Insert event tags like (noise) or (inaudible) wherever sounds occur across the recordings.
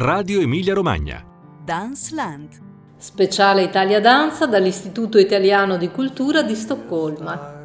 Radio Emilia Romagna. Dance Land. Speciale Italia Danza dall'Istituto Italiano di Cultura di Stoccolma.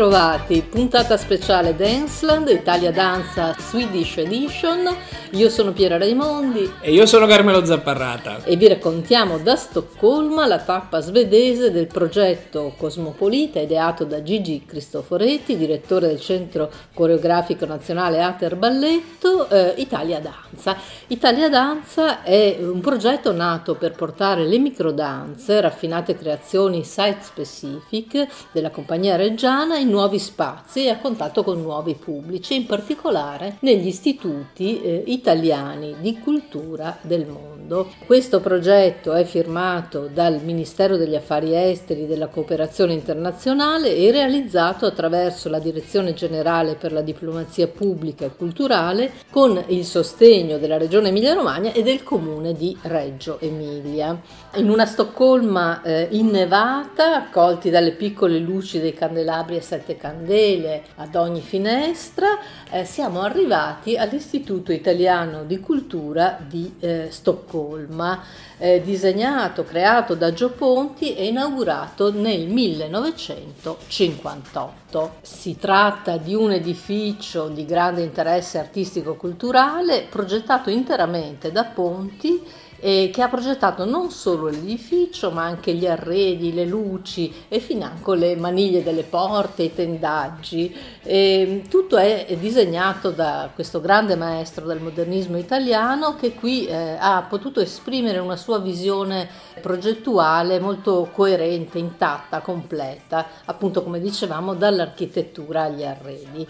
End. Ben ritrovati, puntata speciale Danceland, Italia Danza Swedish Edition. Io sono Piera Raimondi E io sono Carmelo Zapparrata. e vi raccontiamo da Stoccolma la tappa svedese del progetto Cosmopolita ideato da Gigi Cristoforetti, direttore del Centro Coreografico Nazionale Ater Balletto, eh, Italia Danza. Italia Danza è un progetto nato per portare le microdanze, raffinate creazioni site specific della compagnia reggiana in nuovi spazi e a contatto con nuovi pubblici, in particolare negli istituti eh, italiani di cultura del mondo. Questo progetto è firmato dal Ministero degli Affari Esteri e della Cooperazione Internazionale e realizzato attraverso la Direzione Generale per la Diplomazia Pubblica e Culturale con il sostegno della Regione Emilia-Romagna e del Comune di Reggio Emilia. In una Stoccolma eh, innevata, accolti dalle piccole luci dei candelabri a sette candele ad ogni finestra, eh, siamo arrivati all'Istituto Italiano di Cultura di eh, Stoccolma, eh, disegnato, creato da Gio Ponti e inaugurato nel 1958. Si tratta di un edificio di grande interesse artistico-culturale progettato interamente da Ponti e che ha progettato non solo l'edificio ma anche gli arredi, le luci e financo le maniglie delle porte, i tendaggi. E tutto è disegnato da questo grande maestro del modernismo italiano che qui eh, ha potuto esprimere una sua visione progettuale molto coerente, intatta, completa, appunto come dicevamo dall'architettura agli arredi.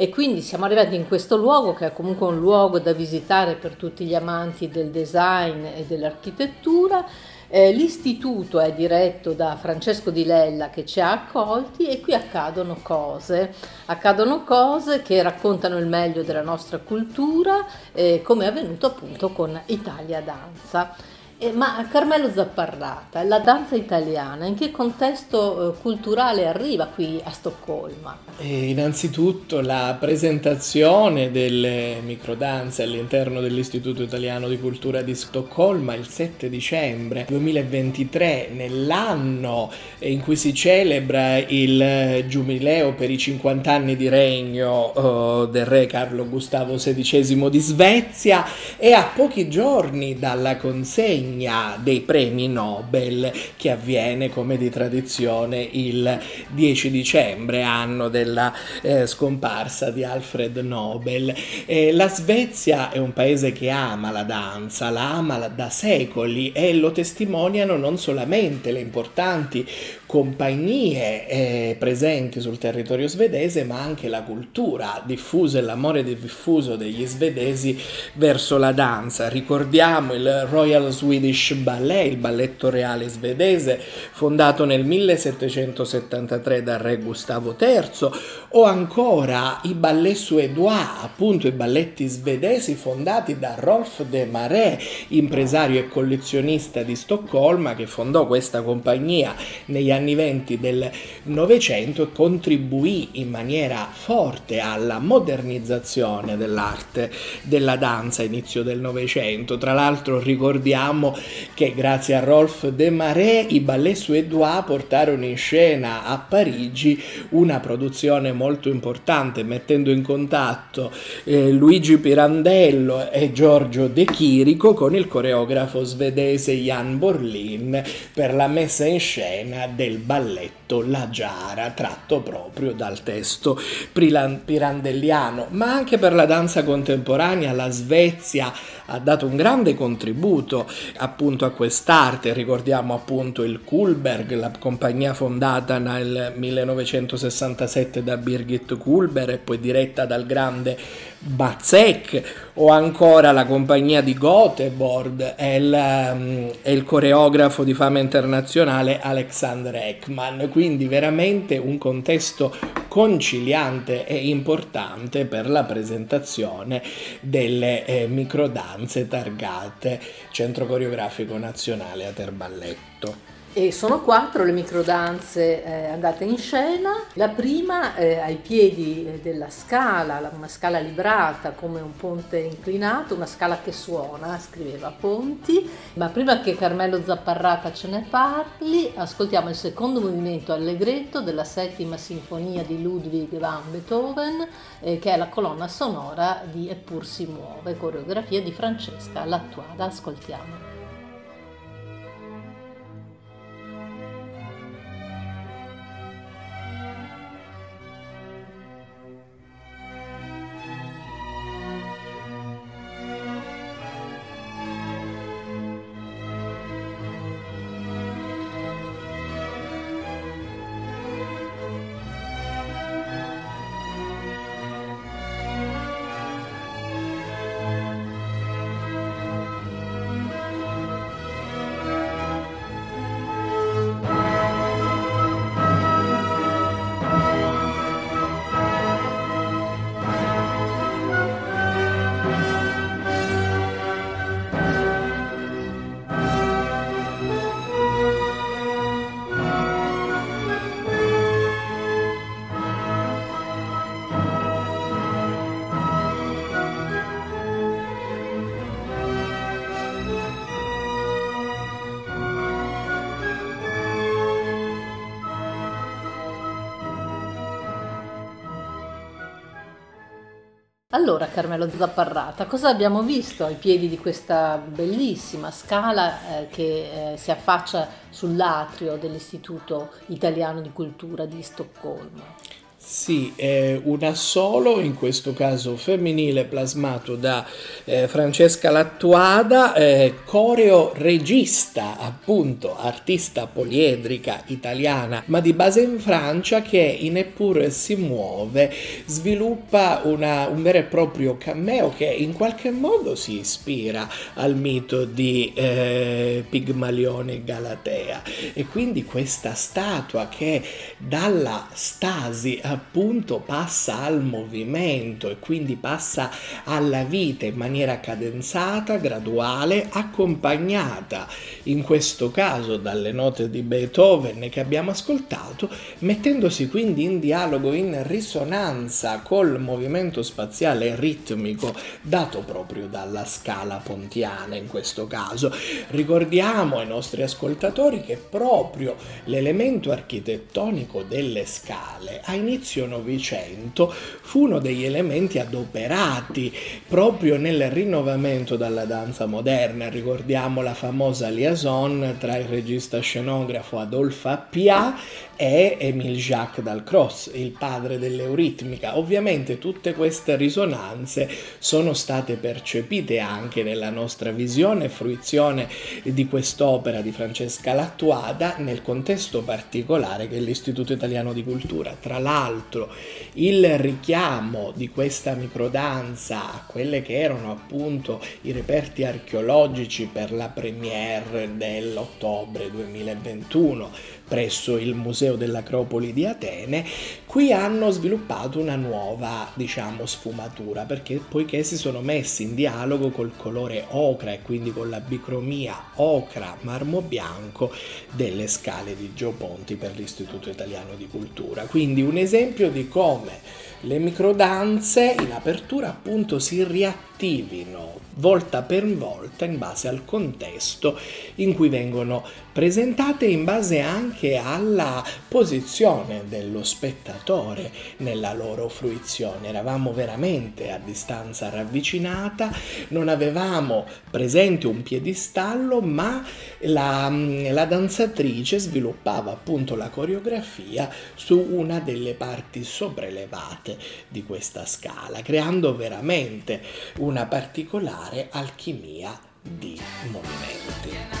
E quindi siamo arrivati in questo luogo che è comunque un luogo da visitare per tutti gli amanti del design e dell'architettura. Eh, l'istituto è diretto da Francesco Di Lella che ci ha accolti e qui accadono cose, accadono cose che raccontano il meglio della nostra cultura, eh, come è avvenuto appunto con Italia Danza. Eh, ma Carmelo Zapparrata, la danza italiana, in che contesto eh, culturale arriva qui a Stoccolma? E innanzitutto la presentazione delle microdanze all'interno dell'Istituto Italiano di Cultura di Stoccolma il 7 dicembre 2023, nell'anno in cui si celebra il giubileo per i 50 anni di regno eh, del re Carlo Gustavo XVI di Svezia e a pochi giorni dalla consegna dei premi Nobel che avviene come di tradizione il 10 dicembre, anno della eh, scomparsa di Alfred Nobel. Eh, la Svezia è un paese che ama la danza, la ama da secoli e lo testimoniano non solamente le importanti compagnie eh, presenti sul territorio svedese, ma anche la cultura diffusa e l'amore diffuso degli svedesi verso la danza. Ricordiamo il Royal Swedish Ballet, il balletto reale svedese, fondato nel 1773 dal re Gustavo III, o ancora i ballet suédois, appunto i balletti svedesi fondati da Rolf de Marais, impresario e collezionista di Stoccolma, che fondò questa compagnia negli anni 20 del Novecento e contribuì in maniera forte alla modernizzazione dell'arte della danza inizio del Novecento. Tra l'altro ricordiamo che grazie a Rolf de Marais i ballet suédois portarono in scena a Parigi una produzione molto importante mettendo in contatto eh, Luigi Pirandello e Giorgio De Chirico con il coreografo svedese Jan Borlin per la messa in scena del balletto La Giara tratto proprio dal testo pirandelliano ma anche per la danza contemporanea la Svezia ha dato un grande contributo appunto a quest'arte. Ricordiamo appunto il Kulberg, la compagnia fondata nel 1967 da Birgit Kulber e poi diretta dal grande Bazek o ancora la compagnia di Göteborg e il, e il coreografo di fama internazionale Alexander Ekman. Quindi veramente un contesto conciliante e importante per la presentazione delle eh, microdanze targate Centro Coreografico Nazionale a Terballetto. E sono quattro le microdanze eh, andate in scena. La prima eh, ai piedi eh, della scala, la- una scala librata come un ponte inclinato, una scala che suona, scriveva Ponti. Ma prima che Carmelo Zapparrata ce ne parli, ascoltiamo il secondo movimento allegretto della settima sinfonia di Ludwig van Beethoven, eh, che è la colonna sonora di Eppur si muove, coreografia di Francesca Lattuada. Ascoltiamo. Allora, Carmelo Zapparrata, cosa abbiamo visto ai piedi di questa bellissima scala eh, che eh, si affaccia sull'atrio dell'Istituto Italiano di Cultura di Stoccolma? Sì, è un assolo, in questo caso femminile, plasmato da eh, Francesca Lattuada, eh, coreo regista, appunto, artista poliedrica italiana, ma di base in Francia, che in Eppure si muove, sviluppa una- un vero e proprio cameo che in qualche modo si ispira al mito di eh, Pigmalione Galatea. E quindi questa statua che dalla stasi appunto passa al movimento e quindi passa alla vita in maniera cadenzata, graduale, accompagnata in questo caso dalle note di Beethoven che abbiamo ascoltato, mettendosi quindi in dialogo, in risonanza col movimento spaziale ritmico dato proprio dalla scala pontiana in questo caso. Ricordiamo ai nostri ascoltatori che proprio l'elemento architettonico delle scale a inizio Novecento fu uno degli elementi adoperati proprio nel rinnovamento della danza moderna. Ricordiamo la famosa liaison tra il regista scenografo Adolphe Appia e Émile Jacques Dalcroze, il padre dell'euritmica. Ovviamente tutte queste risonanze sono state percepite anche nella nostra visione e fruizione di quest'opera di Francesca Lattuada nel contesto particolare che è l'Istituto Italiano di Cultura. Tra l'altro il richiamo di questa microdanza a quelle che erano appunto i reperti archeologici per la premiere dell'ottobre 2021 presso il Museo dell'Acropoli di Atene, qui hanno sviluppato una nuova, diciamo, sfumatura, perché poiché si sono messi in dialogo col colore ocra e quindi con la bicromia ocra marmo bianco delle scale di Gio Ponti per l'Istituto Italiano di Cultura. Quindi un esempio di come le microdanze in apertura appunto si riattivino volta per volta in base al contesto in cui vengono presentate in base anche alla posizione dello spettatore nella loro fruizione. Eravamo veramente a distanza ravvicinata, non avevamo presente un piedistallo, ma la, la danzatrice sviluppava appunto la coreografia su una delle parti sopraelevate di questa scala, creando veramente una particolare alchimia di movimenti.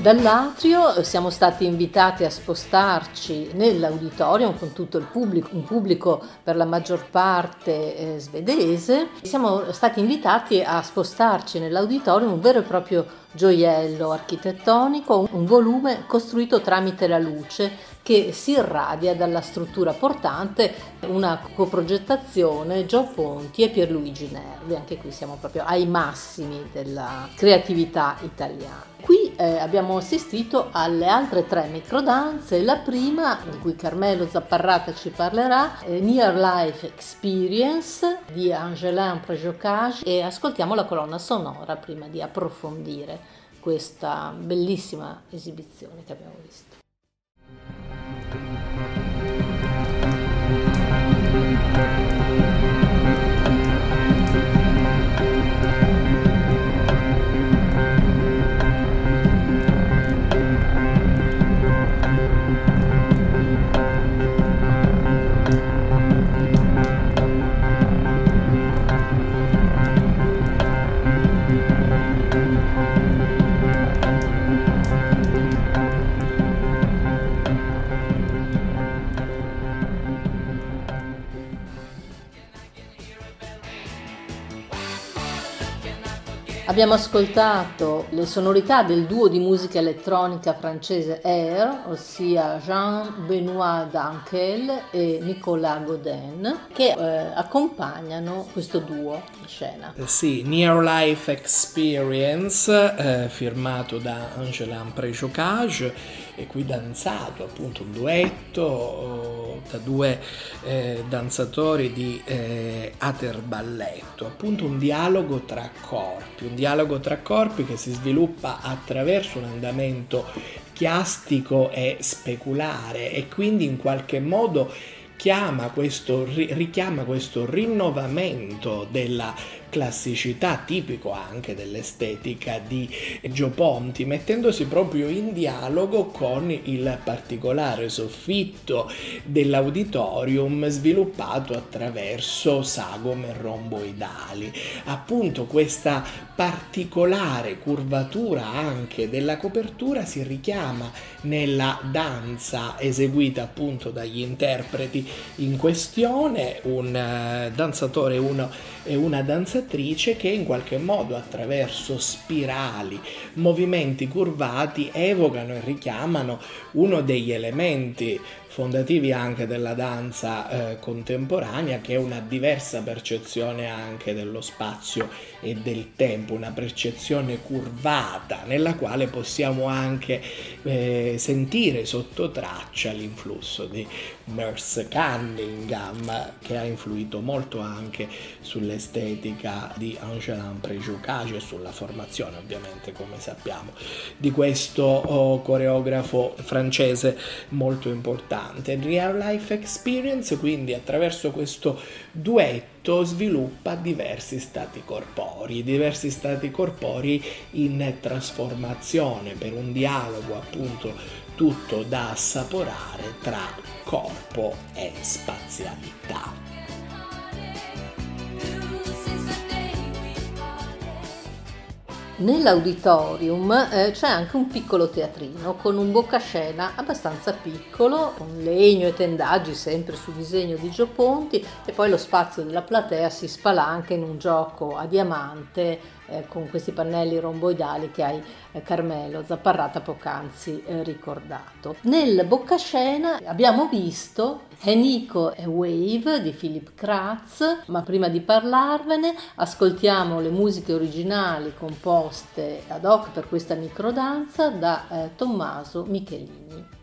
Dall'atrio siamo stati invitati a spostarci nell'auditorium con tutto il pubblico, un pubblico per la maggior parte eh, svedese. Siamo stati invitati a spostarci nell'auditorium un vero e proprio gioiello architettonico, un volume costruito tramite la luce che si irradia dalla struttura portante, una coprogettazione Gio Ponti e Pierluigi Nervi. Anche qui siamo proprio ai massimi della creatività italiana. Qui eh, abbiamo assistito alle altre tre microdanze, la prima di cui Carmelo Zapparrata ci parlerà, è Near Life Experience di Angelin Prejocage e ascoltiamo la colonna sonora prima di approfondire questa bellissima esibizione che abbiamo visto. Abbiamo ascoltato le sonorità del duo di musica elettronica francese Air, ossia Jean-Benoît Dankel e Nicolas Godin, che eh, accompagnano questo duo in scena. Eh, Sì, Near Life Experience, eh, firmato da Angela Prejocage qui danzato, appunto un duetto oh, da due eh, danzatori di eh, Ater Balletto, appunto un dialogo tra corpi, un dialogo tra corpi che si sviluppa attraverso un andamento chiastico e speculare e quindi in qualche modo questo, ri- richiama questo rinnovamento della classicità tipico anche dell'estetica di Gio Ponti, mettendosi proprio in dialogo con il particolare soffitto dell'auditorium sviluppato attraverso sagome romboidali. Appunto questa particolare curvatura anche della copertura si richiama nella danza eseguita appunto dagli interpreti in questione, un eh, danzatore e una danzatrice che in qualche modo attraverso spirali, movimenti curvati evocano e richiamano uno degli elementi fondativi anche della danza eh, contemporanea che è una diversa percezione anche dello spazio e del tempo, una percezione curvata nella quale possiamo anche eh, sentire sotto traccia l'influsso di Merce Cunningham che ha influito molto anche sull'estetica di Angelin Prejocage e sulla formazione ovviamente come sappiamo di questo oh, coreografo francese molto importante. Real Life Experience quindi attraverso questo duetto sviluppa diversi stati corporei, diversi stati corporei in trasformazione per un dialogo appunto tutto da assaporare tra corpo e spazialità. Nell'auditorium eh, c'è anche un piccolo teatrino con un boccascena abbastanza piccolo, con legno e tendaggi sempre su disegno di Gio Ponti e poi lo spazio della platea si spalanca in un gioco a diamante eh, con questi pannelli romboidali che hai eh, Carmelo Zapparrata poc'anzi eh, ricordato. Nel boccascena abbiamo visto Enrico e Wave di Philip Kratz, ma prima di parlarvene ascoltiamo le musiche originali composte ad hoc per questa microdanza da eh, Tommaso Michelini.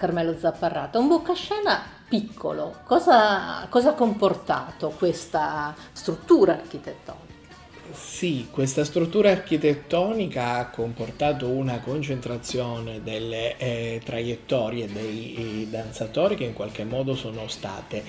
Carmelo Zapparrata, un boccascena piccolo, cosa, cosa ha comportato questa struttura architettonica? Sì, questa struttura architettonica ha comportato una concentrazione delle eh, traiettorie dei eh, danzatori che in qualche modo sono state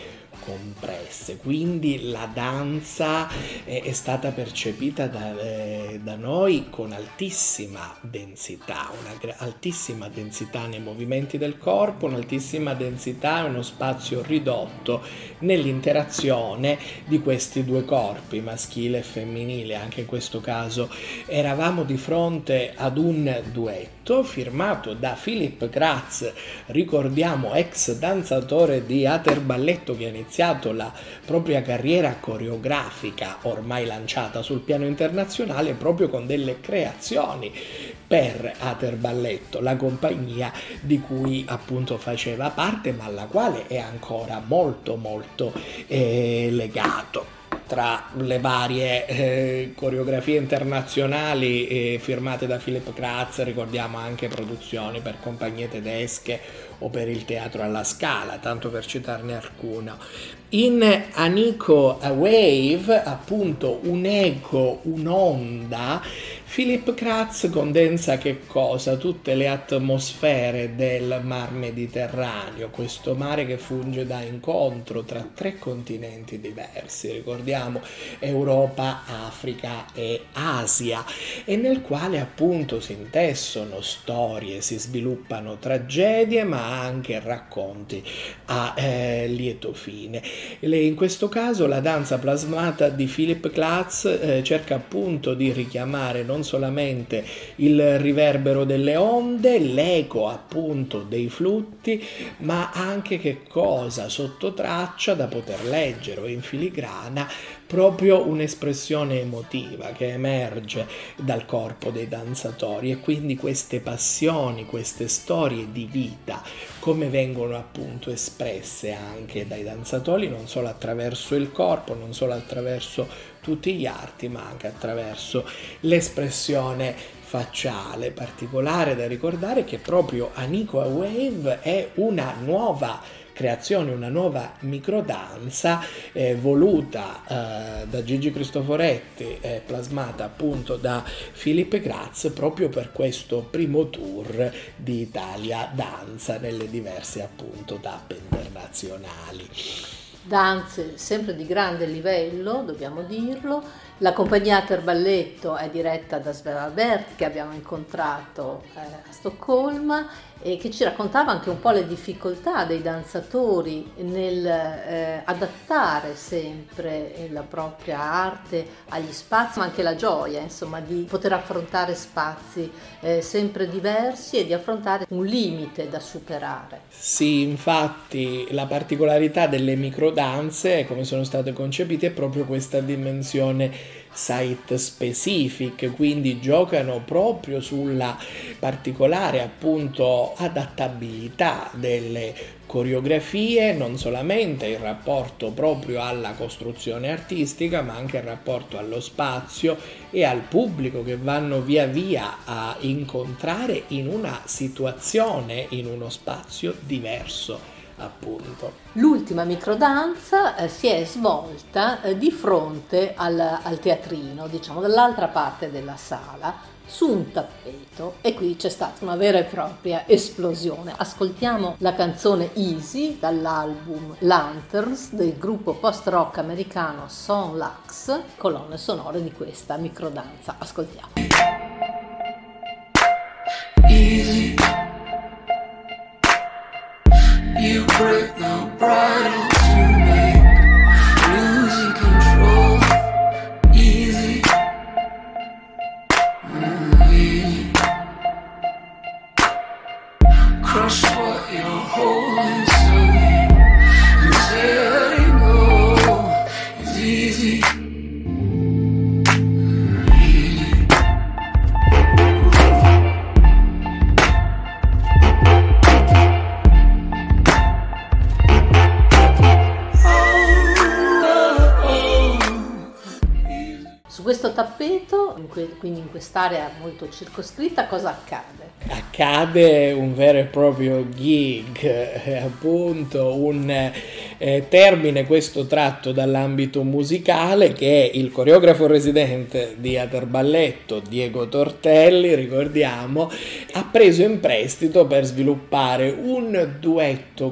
compresse, quindi la danza eh, è stata percepita da, eh, da noi con altissima densità, una altissima densità nei movimenti del corpo, un'altissima densità e uno spazio ridotto nell'interazione di questi due corpi, maschile e femminile. Anche in questo caso eravamo di fronte ad un duetto firmato da Philip Kratz, ricordiamo ex danzatore di Ater Balletto che ha iniziato la propria carriera coreografica ormai lanciata sul piano internazionale proprio con delle creazioni per Ater Balletto, la compagnia di cui appunto faceva parte ma alla quale è ancora molto molto eh, legato tra le varie eh, coreografie internazionali eh, firmate da Philip Kratz, ricordiamo anche produzioni per compagnie tedesche o per il teatro alla Scala, tanto per citarne alcuna. In Anico Wave, appunto un eco, un'onda, Philip Kratz condensa che cosa? Tutte le atmosfere del mar Mediterraneo, questo mare che funge da incontro tra tre continenti diversi, ricordiamo Europa, Africa e Asia, e nel quale appunto si intessono storie, si sviluppano tragedie, ma anche racconti a eh, lieto fine. In questo caso la danza plasmata di Philip Klatz eh, cerca appunto di richiamare non solamente il riverbero delle onde, l'eco appunto dei flutti, ma anche che cosa sotto traccia da poter leggere o in filigrana proprio un'espressione emotiva che emerge dal corpo dei danzatori. E quindi queste passioni, queste storie di vita, come vengono appunto espresse anche dai danzatori, non solo attraverso il corpo, non solo attraverso tutti gli arti, ma anche attraverso l'espressione facciale particolare da ricordare che proprio Anico a Wave è una nuova creazione, una nuova microdanza eh, voluta eh, da Gigi Cristoforetti, eh, plasmata appunto da Filippo Graz proprio per questo primo tour di Italia Danza nelle diverse appunto tappe internazionali. Danze sempre di grande livello, dobbiamo dirlo. La compagnia Ater Balletto è diretta da Sveva Bert, che abbiamo incontrato eh, a Stoccolma e che ci raccontava anche un po' le difficoltà dei danzatori nel eh, adattare sempre la propria arte agli spazi, ma anche la gioia, insomma, di poter affrontare spazi eh, sempre diversi e di affrontare un limite da superare. Sì, infatti la particolarità delle microdanze, come sono state concepite, è proprio questa dimensione site specific, quindi giocano proprio sulla particolare appunto adattabilità delle coreografie, non solamente il rapporto proprio alla costruzione artistica, ma anche il rapporto allo spazio e al pubblico che vanno via via a incontrare in una situazione, in uno spazio diverso appunto. L'ultima microdanza eh, si è svolta eh, di fronte al, al teatrino, diciamo dall'altra parte della sala, su un tappeto e qui c'è stata una vera e propria esplosione. Ascoltiamo la canzone Easy dall'album Lanterns del gruppo post-rock americano Son Lux, colonne sonore di questa microdanza. Ascoltiamo. easy. Break the bridle to make losing control easy. Easy. Crush quest'area molto circoscritta, cosa accade? accade un vero e proprio gig, eh, appunto un eh, termine questo tratto dall'ambito musicale che il coreografo residente di Ater Balletto, Diego Tortelli, ricordiamo, ha preso in prestito per sviluppare un duetto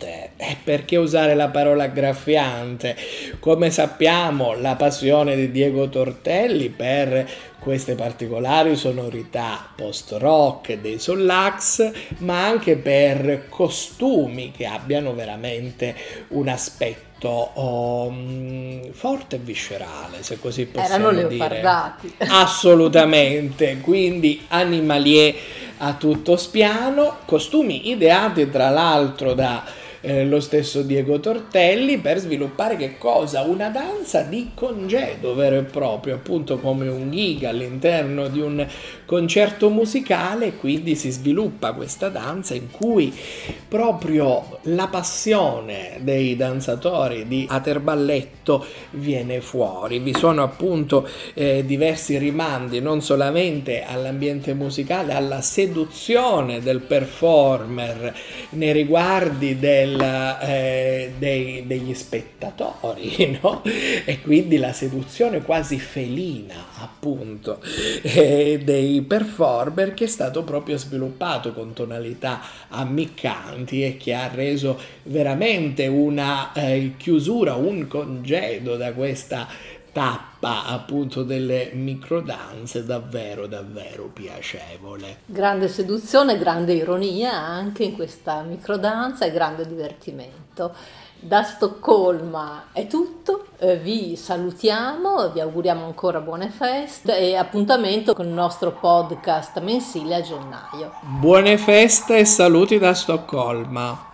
graffiante. E perché usare la parola graffiante? Come sappiamo, la passione di Diego Tortelli per queste particolari sonorità post-rock dei Sollax, ma anche per costumi che abbiano veramente un aspetto mm, forte e viscerale, se così possiamo Erano dire. leopardati. (laughs) Assolutamente, quindi animalier a tutto spiano, costumi ideati tra l'altro da eh, lo stesso Diego Tortelli per sviluppare che cosa? Una danza di congedo vero e proprio, appunto come un gig all'interno di un concerto musicale, quindi si sviluppa questa danza in cui proprio la passione dei danzatori di Aterballetto viene fuori. Vi sono appunto eh, diversi rimandi non solamente all'ambiente musicale, alla seduzione del performer nei riguardi del, eh, dei- degli spettatori, (laughs) no? E quindi la seduzione quasi felina, appunto, eh, dei performer che è stato proprio sviluppato con tonalità ammiccanti e che ha reso veramente una eh, chiusura, un congedo da questa tappa appunto delle microdanze davvero davvero piacevole. Grande seduzione, grande ironia anche in questa microdanza e grande divertimento. Da Stoccolma è tutto, eh, vi salutiamo, vi auguriamo ancora buone feste e appuntamento con il nostro podcast mensile a gennaio. Buone feste e saluti da Stoccolma.